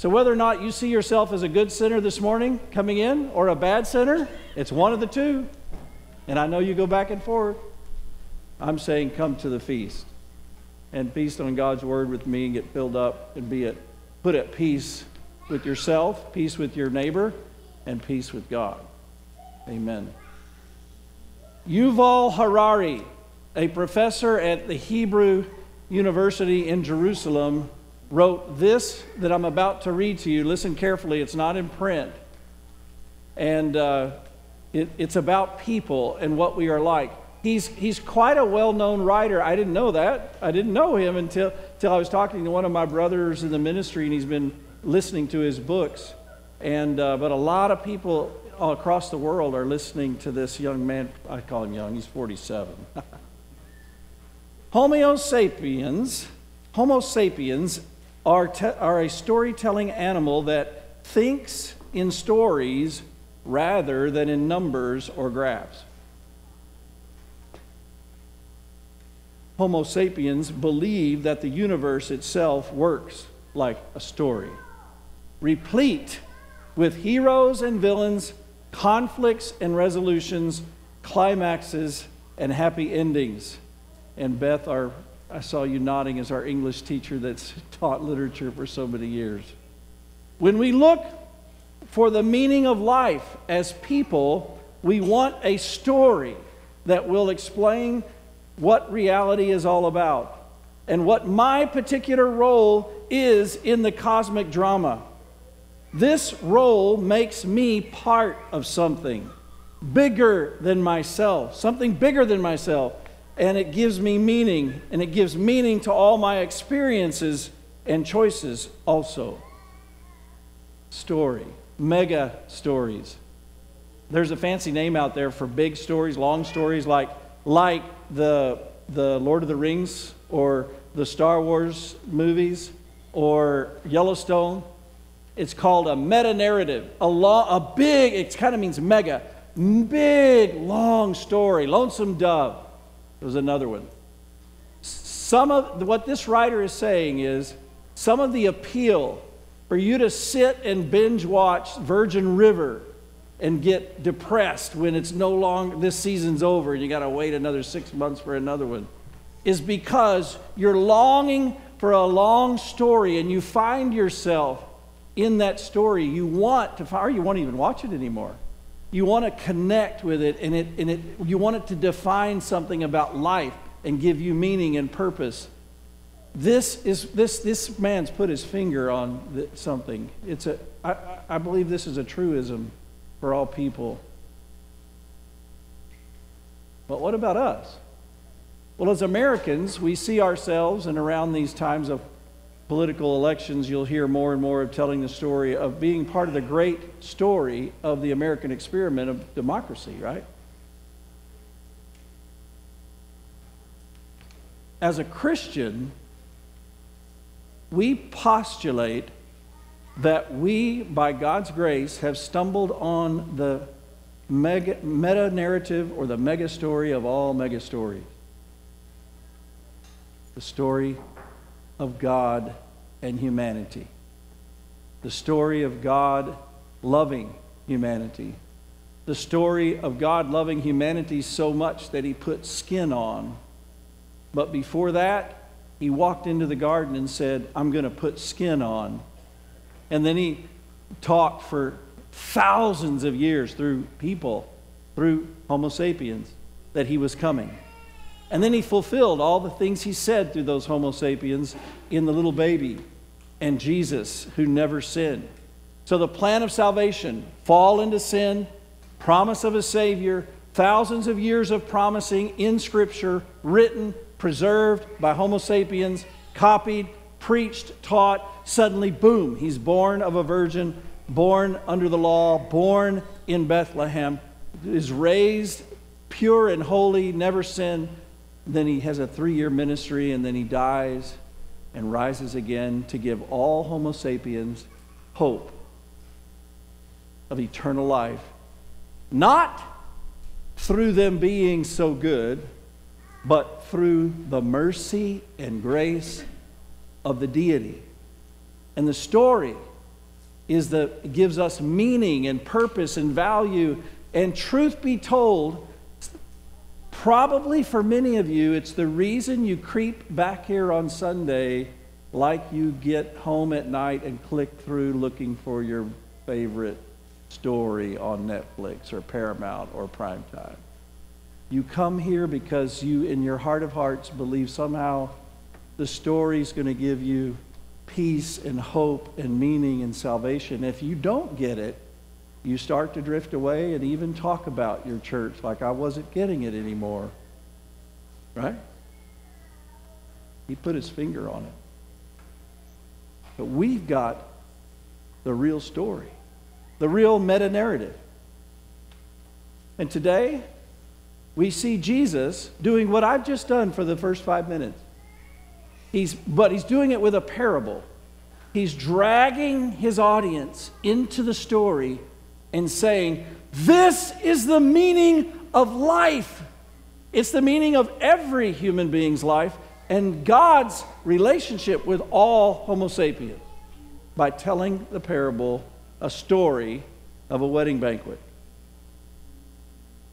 So, whether or not you see yourself as a good sinner this morning coming in or a bad sinner, it's one of the two. And I know you go back and forth. I'm saying, come to the feast and feast on God's word with me and get filled up and be at, put at peace with yourself, peace with your neighbor, and peace with God. Amen. Yuval Harari, a professor at the Hebrew University in Jerusalem, wrote this that I'm about to read to you. Listen carefully, it's not in print. And uh, it, it's about people and what we are like. He's, he's quite a well known writer. I didn't know that. I didn't know him until, until I was talking to one of my brothers in the ministry, and he's been listening to his books. And, uh, but a lot of people all across the world are listening to this young man. I call him young, he's 47. Homo sapiens, Homo sapiens are, te- are a storytelling animal that thinks in stories rather than in numbers or graphs. Homo sapiens believe that the universe itself works like a story, replete with heroes and villains, conflicts and resolutions, climaxes and happy endings. And Beth, our I saw you nodding as our English teacher that's taught literature for so many years. When we look for the meaning of life as people, we want a story that will explain what reality is all about and what my particular role is in the cosmic drama. This role makes me part of something bigger than myself, something bigger than myself and it gives me meaning, and it gives meaning to all my experiences and choices also. Story, mega stories. There's a fancy name out there for big stories, long stories, like, like the, the Lord of the Rings or the Star Wars movies or Yellowstone. It's called a meta narrative, a, lo- a big, it kind of means mega, big, long story, Lonesome Dove was another one. Some of what this writer is saying is some of the appeal for you to sit and binge watch Virgin River and get depressed when it's no longer this season's over and you got to wait another six months for another one is because you're longing for a long story and you find yourself in that story you want to or you won't even watch it anymore you want to connect with it and, it, and it, you want it to define something about life and give you meaning and purpose. This, is, this, this man's put his finger on the, something. It's a, I, I believe this is a truism for all people. But what about us? Well, as Americans, we see ourselves, and around these times of political elections, you'll hear more and more of telling the story of being part of the great story of the American experiment of democracy, right? As a Christian, we postulate that we, by God's grace, have stumbled on the meta narrative or the mega story of all mega stories. The story of God and humanity. The story of God loving humanity. The story of God loving humanity so much that he put skin on. But before that, he walked into the garden and said, I'm going to put skin on. And then he talked for thousands of years through people, through Homo sapiens, that he was coming. And then he fulfilled all the things he said through those Homo sapiens in the little baby and Jesus who never sinned. So the plan of salvation, fall into sin, promise of a Savior, thousands of years of promising in Scripture, written, preserved by Homo sapiens, copied, preached, taught. Suddenly, boom, he's born of a virgin, born under the law, born in Bethlehem, is raised pure and holy, never sinned then he has a three year ministry, and then he dies and rises again to give all Homo sapiens hope of eternal life. Not through them being so good, but through the mercy and grace of the deity. And the story is the gives us meaning and purpose and value. And truth be told, probably for many of you, it's the reason you creep back here on Sunday like you get home at night and click through looking for your favorite story on Netflix or Paramount or Primetime. You come here because you, in your heart of hearts, believe somehow the story is going to give you peace and hope and meaning and salvation. If you don't get it, you start to drift away and even talk about your church like I wasn't getting it anymore. Right? He put his finger on it. But we've got the real story, the real meta narrative. And today, we see Jesus doing what I've just done for the first five minutes. He's, but he's doing it with a parable. He's dragging his audience into the story and saying, This is the meaning of life. It's the meaning of every human being's life and God's relationship with all Homo sapiens by telling the parable, a story of a wedding banquet.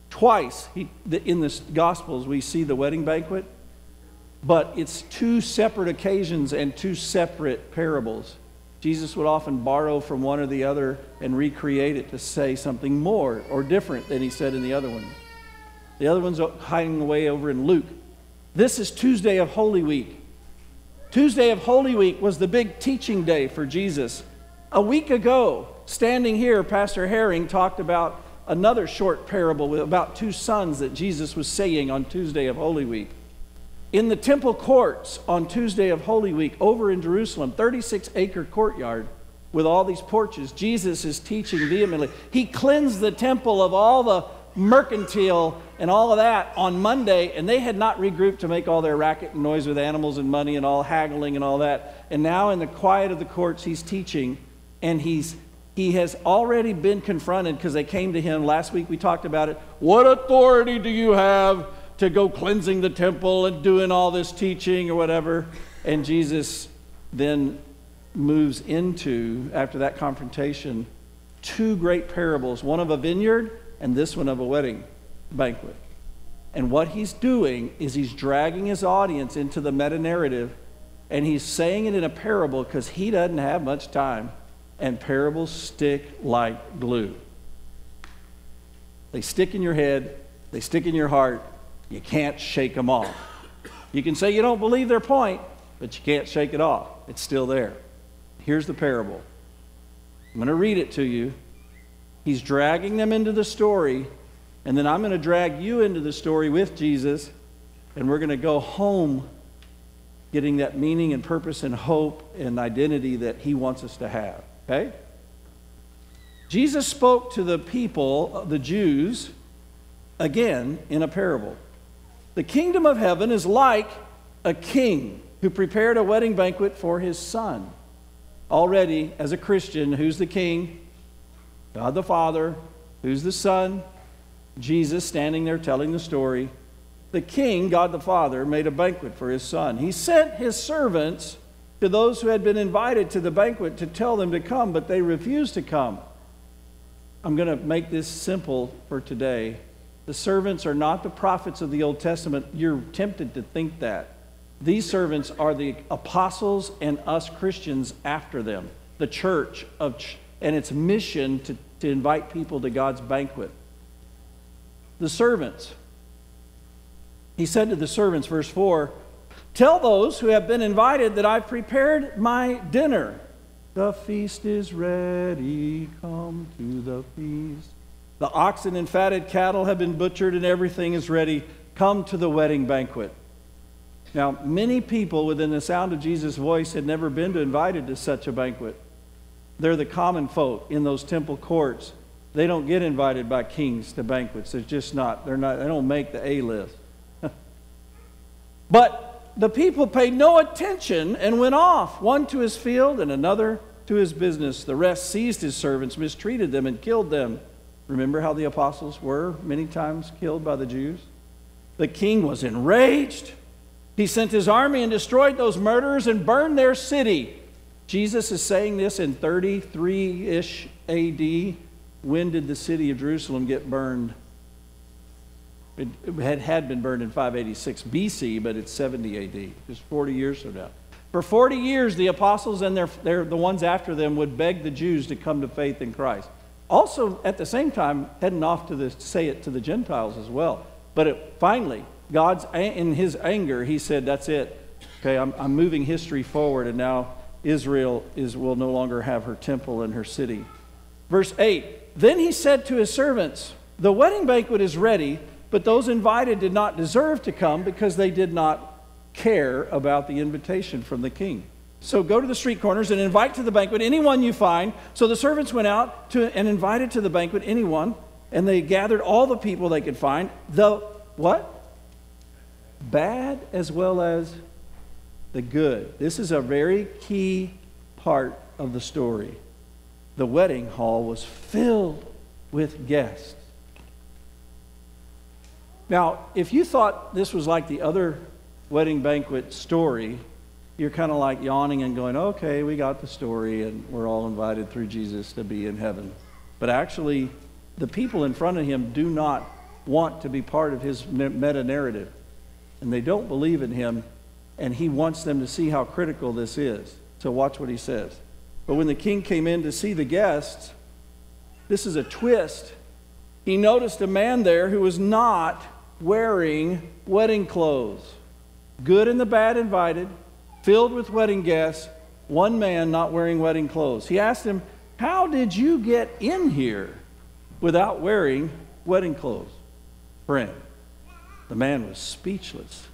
Twice he, in the Gospels, we see the wedding banquet, but it's two separate occasions and two separate parables. Jesus would often borrow from one or the other and recreate it to say something more or different than he said in the other one. The other one's hiding away over in Luke. This is Tuesday of Holy Week. Tuesday of Holy Week was the big teaching day for Jesus. A week ago, standing here, Pastor Herring talked about another short parable about two sons that Jesus was saying on Tuesday of Holy Week. In the temple courts on Tuesday of Holy Week, over in Jerusalem, 36 acre courtyard with all these porches, Jesus is teaching vehemently. He cleansed the temple of all the mercantile and all of that on Monday, and they had not regrouped to make all their racket and noise with animals and money and all haggling and all that. And now, in the quiet of the courts, he's teaching, and he's he has already been confronted because they came to him last week. We talked about it. What authority do you have to go cleansing the temple and doing all this teaching or whatever? And Jesus then moves into, after that confrontation, two great parables one of a vineyard and this one of a wedding banquet. And what he's doing is he's dragging his audience into the meta narrative and he's saying it in a parable because he doesn't have much time. And parables stick like glue. They stick in your head, they stick in your heart. You can't shake them off. You can say you don't believe their point, but you can't shake it off. It's still there. Here's the parable. I'm going to read it to you. He's dragging them into the story, and then I'm going to drag you into the story with Jesus, and we're going to go home getting that meaning and purpose and hope and identity that He wants us to have. Okay? Jesus spoke to the people, the Jews, again in a parable. The kingdom of heaven is like a king who prepared a wedding banquet for his son. Already, as a Christian, who's the king? God the Father, who's the Son, Jesus standing there telling the story. The king, God the Father, made a banquet for his son. He sent his servants to those who had been invited to the banquet to tell them to come, but they refused to come. I'm going to make this simple for today. The servants are not the prophets of the Old Testament. You're tempted to think that. These servants are the apostles and us Christians after them, the church of and its mission to to invite people to God's banquet. The servants. He said to the servants, verse 4 Tell those who have been invited that I've prepared my dinner. The feast is ready. Come to the feast. The oxen and fatted cattle have been butchered and everything is ready. Come to the wedding banquet. Now, many people within the sound of Jesus' voice had never been invited to such a banquet. They're the common folk in those temple courts. They don't get invited by kings to banquets. They're just not, they're not, they don't make the A list. but the people paid no attention and went off, one to his field and another to his business. The rest seized his servants, mistreated them, and killed them. Remember how the apostles were many times killed by the Jews? The king was enraged. He sent his army and destroyed those murderers and burned their city. Jesus is saying this in 33 ish AD. When did the city of Jerusalem get burned? It had, had been burned in 586 BC, but it's 70 AD, just 40 years from now. For 40 years, the apostles and their, their, the ones after them would beg the Jews to come to faith in Christ. Also, at the same time, heading off to say it to the Gentiles as well. But it, finally, God's in His anger, He said, "That's it. Okay, I'm, I'm moving history forward, and now Israel is will no longer have her temple and her city." Verse eight. Then He said to His servants, "The wedding banquet is ready, but those invited did not deserve to come because they did not care about the invitation from the king." So go to the street corners and invite to the banquet anyone you find. So the servants went out to, and invited to the banquet anyone, and they gathered all the people they could find. The what? Bad as well as the good. This is a very key part of the story. The wedding hall was filled with guests. Now, if you thought this was like the other wedding banquet story, you're kind of like yawning and going, okay, we got the story, and we're all invited through Jesus to be in heaven. But actually, the people in front of him do not want to be part of his meta narrative, and they don't believe in him, and he wants them to see how critical this is. So, watch what he says. But when the king came in to see the guests, this is a twist. He noticed a man there who was not wearing wedding clothes. Good and the bad invited filled with wedding guests, one man not wearing wedding clothes. He asked him, How did you get in here without wearing wedding clothes? Friend, the man was speechless.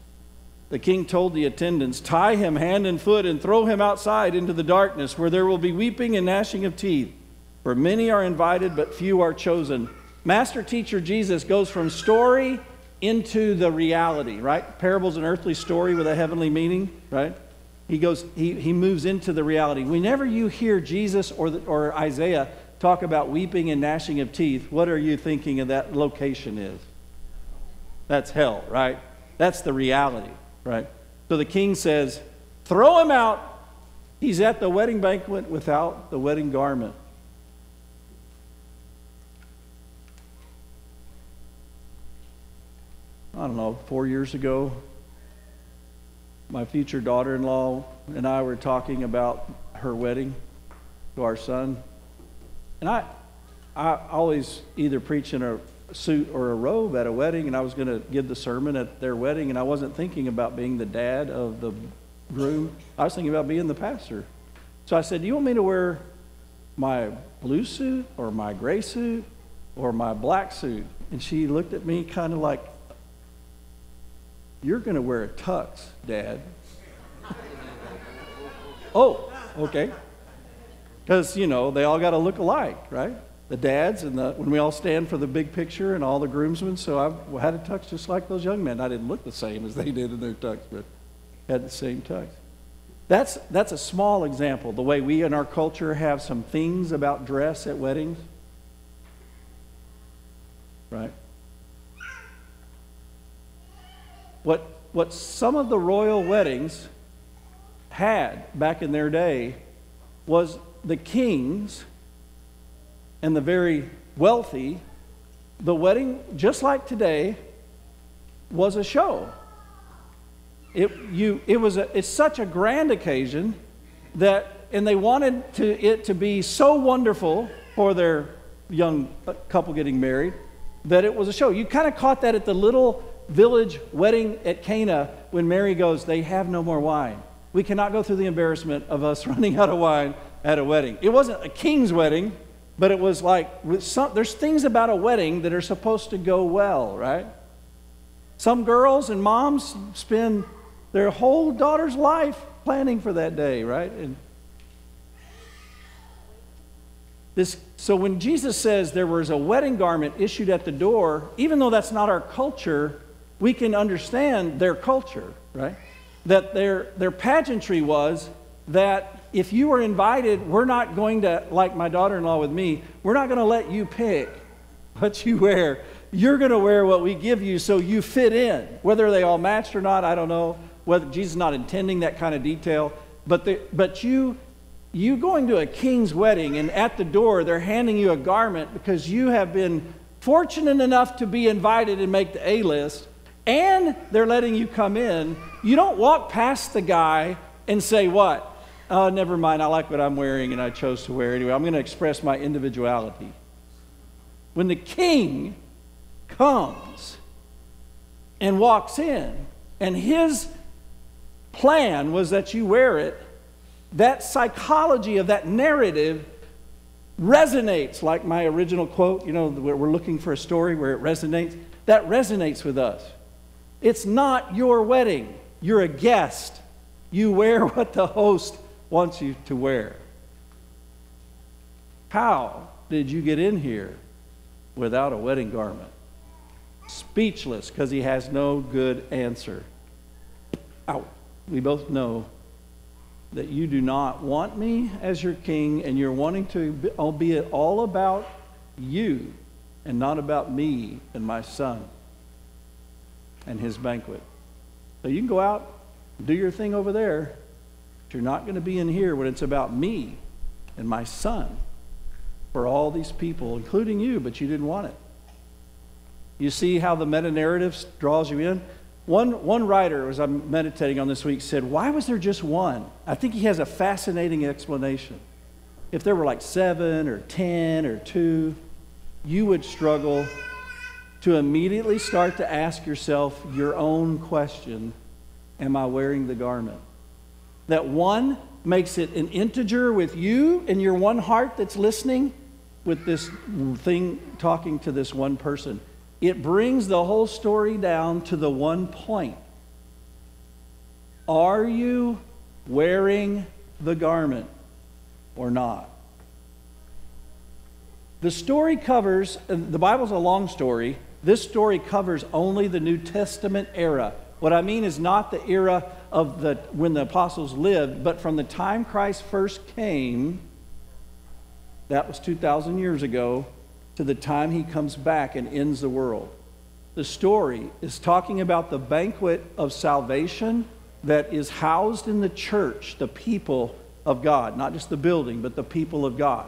The king told the attendants, Tie him hand and foot and throw him outside into the darkness, where there will be weeping and gnashing of teeth. For many are invited, but few are chosen. Master teacher Jesus goes from story into the reality, right? Parable's an earthly story with a heavenly meaning, right? He goes he, he moves into the reality. Whenever you hear jesus or, the, or isaiah talk about weeping and gnashing of teeth what are you thinking of that location is? That's hell right? That's the reality right? So the king says throw him out. He's at the wedding banquet without the wedding garment. I don't know four years ago my future daughter in law and I were talking about her wedding to our son. And I, I always either preach in a suit or a robe at a wedding, and I was going to give the sermon at their wedding, and I wasn't thinking about being the dad of the groom. I was thinking about being the pastor. So I said, Do you want me to wear my blue suit or my gray suit or my black suit? And she looked at me kind of like, you're going to wear a tux, Dad. oh, okay. Because, you know, they all got to look alike, right? The dads and the, when we all stand for the big picture and all the groomsmen. So I had a tux just like those young men. I didn't look the same as they did in their tux, but had the same tux. That's, that's a small example, the way we in our culture have some things about dress at weddings. Right? What, what some of the royal weddings had back in their day was the kings and the very wealthy, the wedding, just like today, was a show. It, you, it was a, it's such a grand occasion that, and they wanted to, it to be so wonderful for their young couple getting married that it was a show. You kind of caught that at the little village wedding at Cana when Mary goes, They have no more wine. We cannot go through the embarrassment of us running out of wine at a wedding. It wasn't a king's wedding, but it was like some, there's things about a wedding that are supposed to go well, right? Some girls and moms spend their whole daughter's life planning for that day, right? And this, so when Jesus says there was a wedding garment issued at the door, even though that's not our culture, we can understand their culture, right? That their, their pageantry was that if you were invited, we're not going to, like my daughter in law with me, we're not going to let you pick what you wear. You're going to wear what we give you so you fit in. Whether they all matched or not, I don't know. Whether Jesus is not intending that kind of detail, but, the, but you you going to a king's wedding and at the door they're handing you a garment because you have been fortunate enough to be invited and make the A list, and they're letting you come in, you don't walk past the guy and say, What? Oh, never mind. I like what I'm wearing and I chose to wear anyway. I'm going to express my individuality. When the king comes and walks in, and his plan was that you wear it, that psychology of that narrative resonates, like my original quote, you know, we're looking for a story where it resonates. That resonates with us. It's not your wedding, you're a guest. You wear what the host wants you to wear. How did you get in here without a wedding garment? Speechless because he has no good answer. Out. We both know that you do not want me as your king and you're wanting to be all about you and not about me and my son and his banquet. So you can go out, do your thing over there, but you're not going to be in here when it's about me and my son for all these people, including you, but you didn't want it. You see how the meta narrative draws you in? One, one writer, as I'm meditating on this week, said, Why was there just one? I think he has a fascinating explanation. If there were like seven or ten or two, you would struggle to immediately start to ask yourself your own question Am I wearing the garment? That one makes it an integer with you and your one heart that's listening with this thing talking to this one person it brings the whole story down to the one point Are you wearing the garment or not? The story covers, the Bible's a long story. This story covers only the New Testament era. What I mean is not the era of the, when the apostles lived, but from the time Christ first came, that was 2,000 years ago, to the time he comes back and ends the world. The story is talking about the banquet of salvation that is housed in the church, the people of God, not just the building, but the people of God.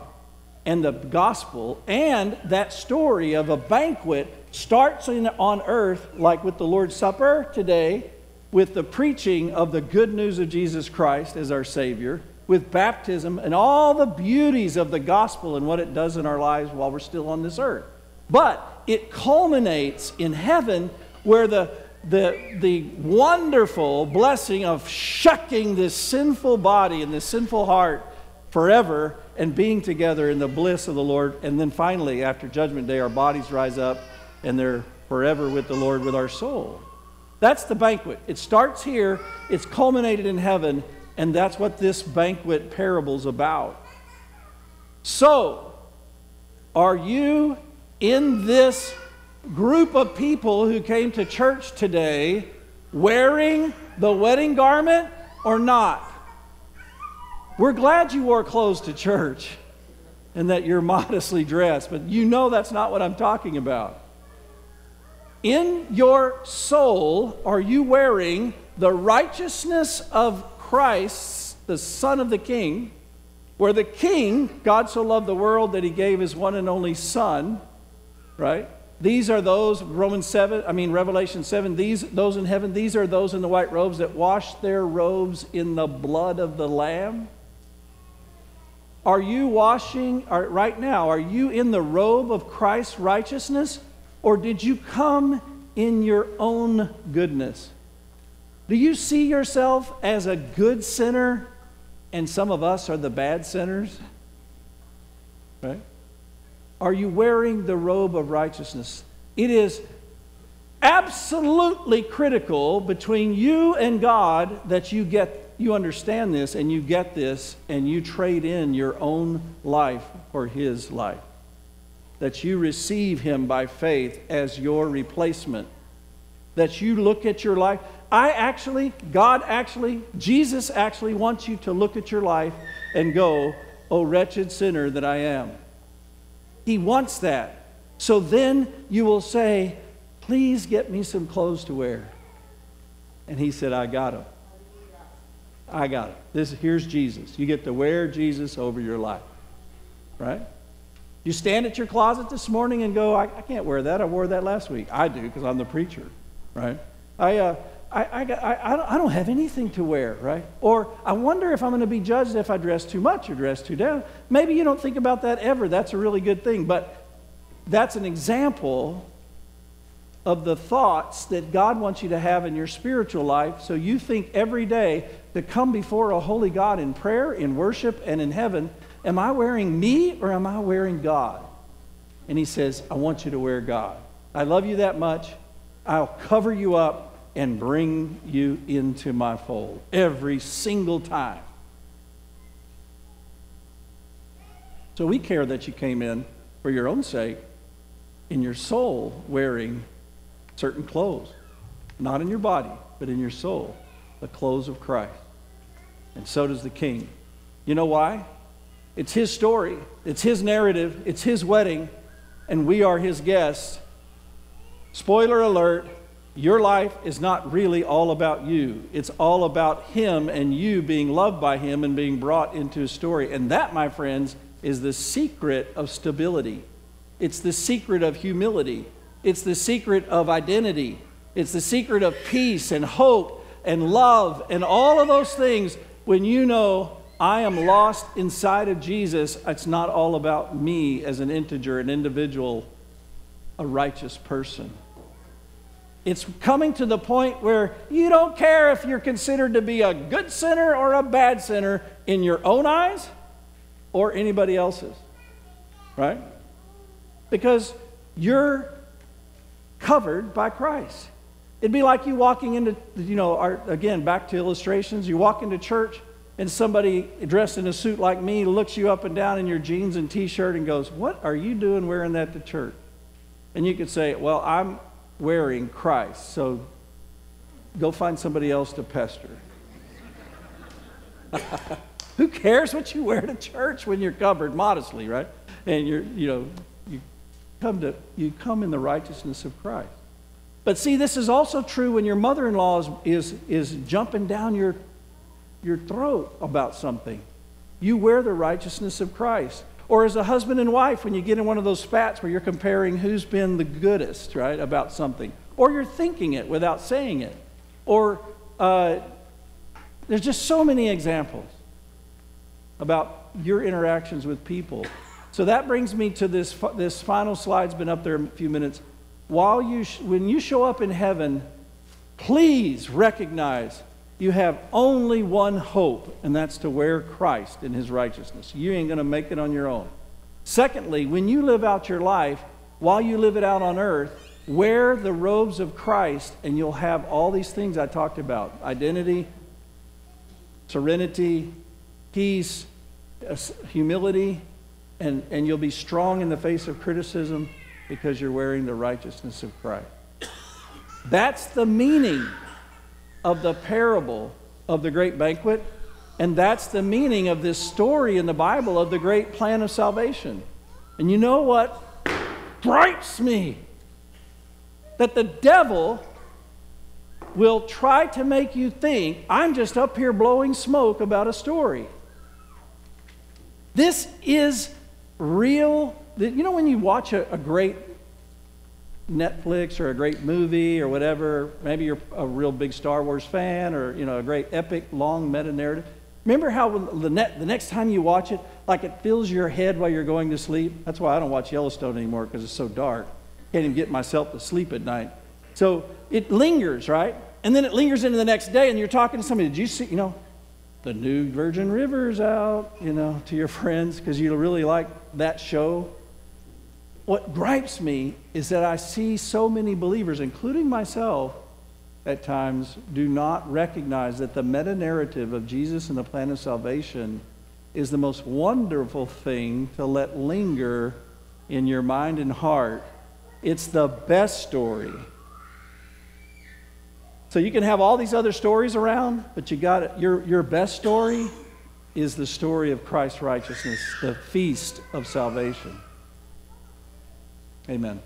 And the gospel and that story of a banquet starts in, on earth, like with the Lord's Supper today, with the preaching of the good news of Jesus Christ as our Savior with baptism and all the beauties of the gospel and what it does in our lives while we're still on this earth. But it culminates in heaven where the, the, the wonderful blessing of shucking this sinful body and this sinful heart forever and being together in the bliss of the Lord. And then finally, after Judgment Day, our bodies rise up and they're forever with the Lord with our soul. That's the banquet. It starts here, it's culminated in heaven, and that's what this banquet parable's about. So, are you in this group of people who came to church today wearing the wedding garment or not? We're glad you wore clothes to church and that you're modestly dressed, but you know that's not what I'm talking about. In your soul, are you wearing the righteousness of Christ, the Son of the King, where the King, God so loved the world that he gave his one and only Son, right? These are those, Romans 7, I mean, Revelation 7, these, those in heaven, these are those in the white robes that wash their robes in the blood of the Lamb. Are you washing, are, right now, are you in the robe of Christ's righteousness? Or did you come in your own goodness? Do you see yourself as a good sinner and some of us are the bad sinners? Right? Are you wearing the robe of righteousness? It is absolutely critical between you and God that you get you understand this and you get this and you trade in your own life for his life. That you receive him by faith as your replacement. That you look at your life I actually, God actually, Jesus actually wants you to look at your life and go, Oh, wretched sinner that I am. He wants that. So then you will say, Please get me some clothes to wear. And he said, I got them. I got it. This, here's Jesus. You get to wear Jesus over your life, right? You stand at your closet this morning and go, I, I can't wear that. I wore that last week. I do because I'm the preacher, right? I, uh, I, I, I, I don't have anything to wear, right? Or I wonder if I'm going to be judged if I dress too much or dress too down. Maybe you don't think about that ever. That's a really good thing. But that's an example of the thoughts that God wants you to have in your spiritual life. So you think every day to come before a holy God in prayer, in worship, and in heaven Am I wearing me or am I wearing God? And he says, I want you to wear God. I love you that much. I'll cover you up and bring you into my fold every single time. So we care that you came in for your own sake, in your soul, wearing certain clothes. Not in your body, but in your soul, the clothes of Christ. And so does the king. You know why? It's his story, it's his narrative, it's his wedding, and we are his guests. Spoiler alert your life is not really all about you. It's all about him and you being loved by him and being brought into his story. And that, my friends, is the secret of stability. It's the secret of humility. It's the secret of identity. It's the secret of peace and hope and love and all of those things when you know I am lost inside of Jesus, it's not all about me as an integer, an individual, a righteous person. It's coming to the point where you don't care if you're considered to be a good sinner or a bad sinner in your own eyes or anybody else's. Right? Because you're covered by Christ. It'd be like you walking into, you know, our, again, back to illustrations. You walk into church and somebody dressed in a suit like me looks you up and down in your jeans and t-shirt and goes, "What are you doing wearing that to church?" And you could say, "Well, I'm wearing Christ, so go find somebody else to pester." Who cares what you wear to church when you're covered modestly, right? And you're, you know, you come to you come in the righteousness of Christ. But see, this is also true when your mother-in-law is, is, is jumping down your your throat about something. You wear the righteousness of Christ. Or as a husband and wife, when you get in one of those spats where you're comparing who's been the goodest, right, about something. Or you're thinking it without saying it. Or uh, there's just so many examples about your interactions with people. So that brings me to this, this final slide's been up there a few minutes. While you, when you show up in heaven, please recognize you have only one hope, and that's to wear Christ in his righteousness. You ain't going to make it on your own. Secondly, when you live out your life, while you live it out on earth, wear the robes of Christ, and you'll have all these things I talked about identity, serenity, peace, uh, humility, and, and you'll be strong in the face of criticism because you're wearing the righteousness of Christ. That's the meaning of the parable of the great banquet. And that's the meaning of this story in the Bible of the great plan of salvation. And you know what gripes me? That the devil will try to make you think I'm just up here blowing smoke about a story. This is real. You know, when you watch a, a great Netflix or a great movie or whatever. Maybe you're a real big Star Wars fan or you know a great epic long meta narrative. Remember how the, net, the next time you watch it, like it fills your head while you're going to sleep? That's why I don't watch Yellowstone anymore because it's so dark. Can't even get myself to sleep at night. So it lingers, right? And then it lingers into the next day, and you're talking to somebody. Did you see, you know, the new Virgin River's out, you know, to your friends because you really like that show? What gripes me is that I see so many believers, including myself, at times, do not recognize that the meta narrative of Jesus and the plan of salvation is the most wonderful thing to let linger in your mind and heart. It's the best story. So you can have all these other stories around, but you got it. Your, your best story is the story of Christ's righteousness, the feast of salvation. Amen.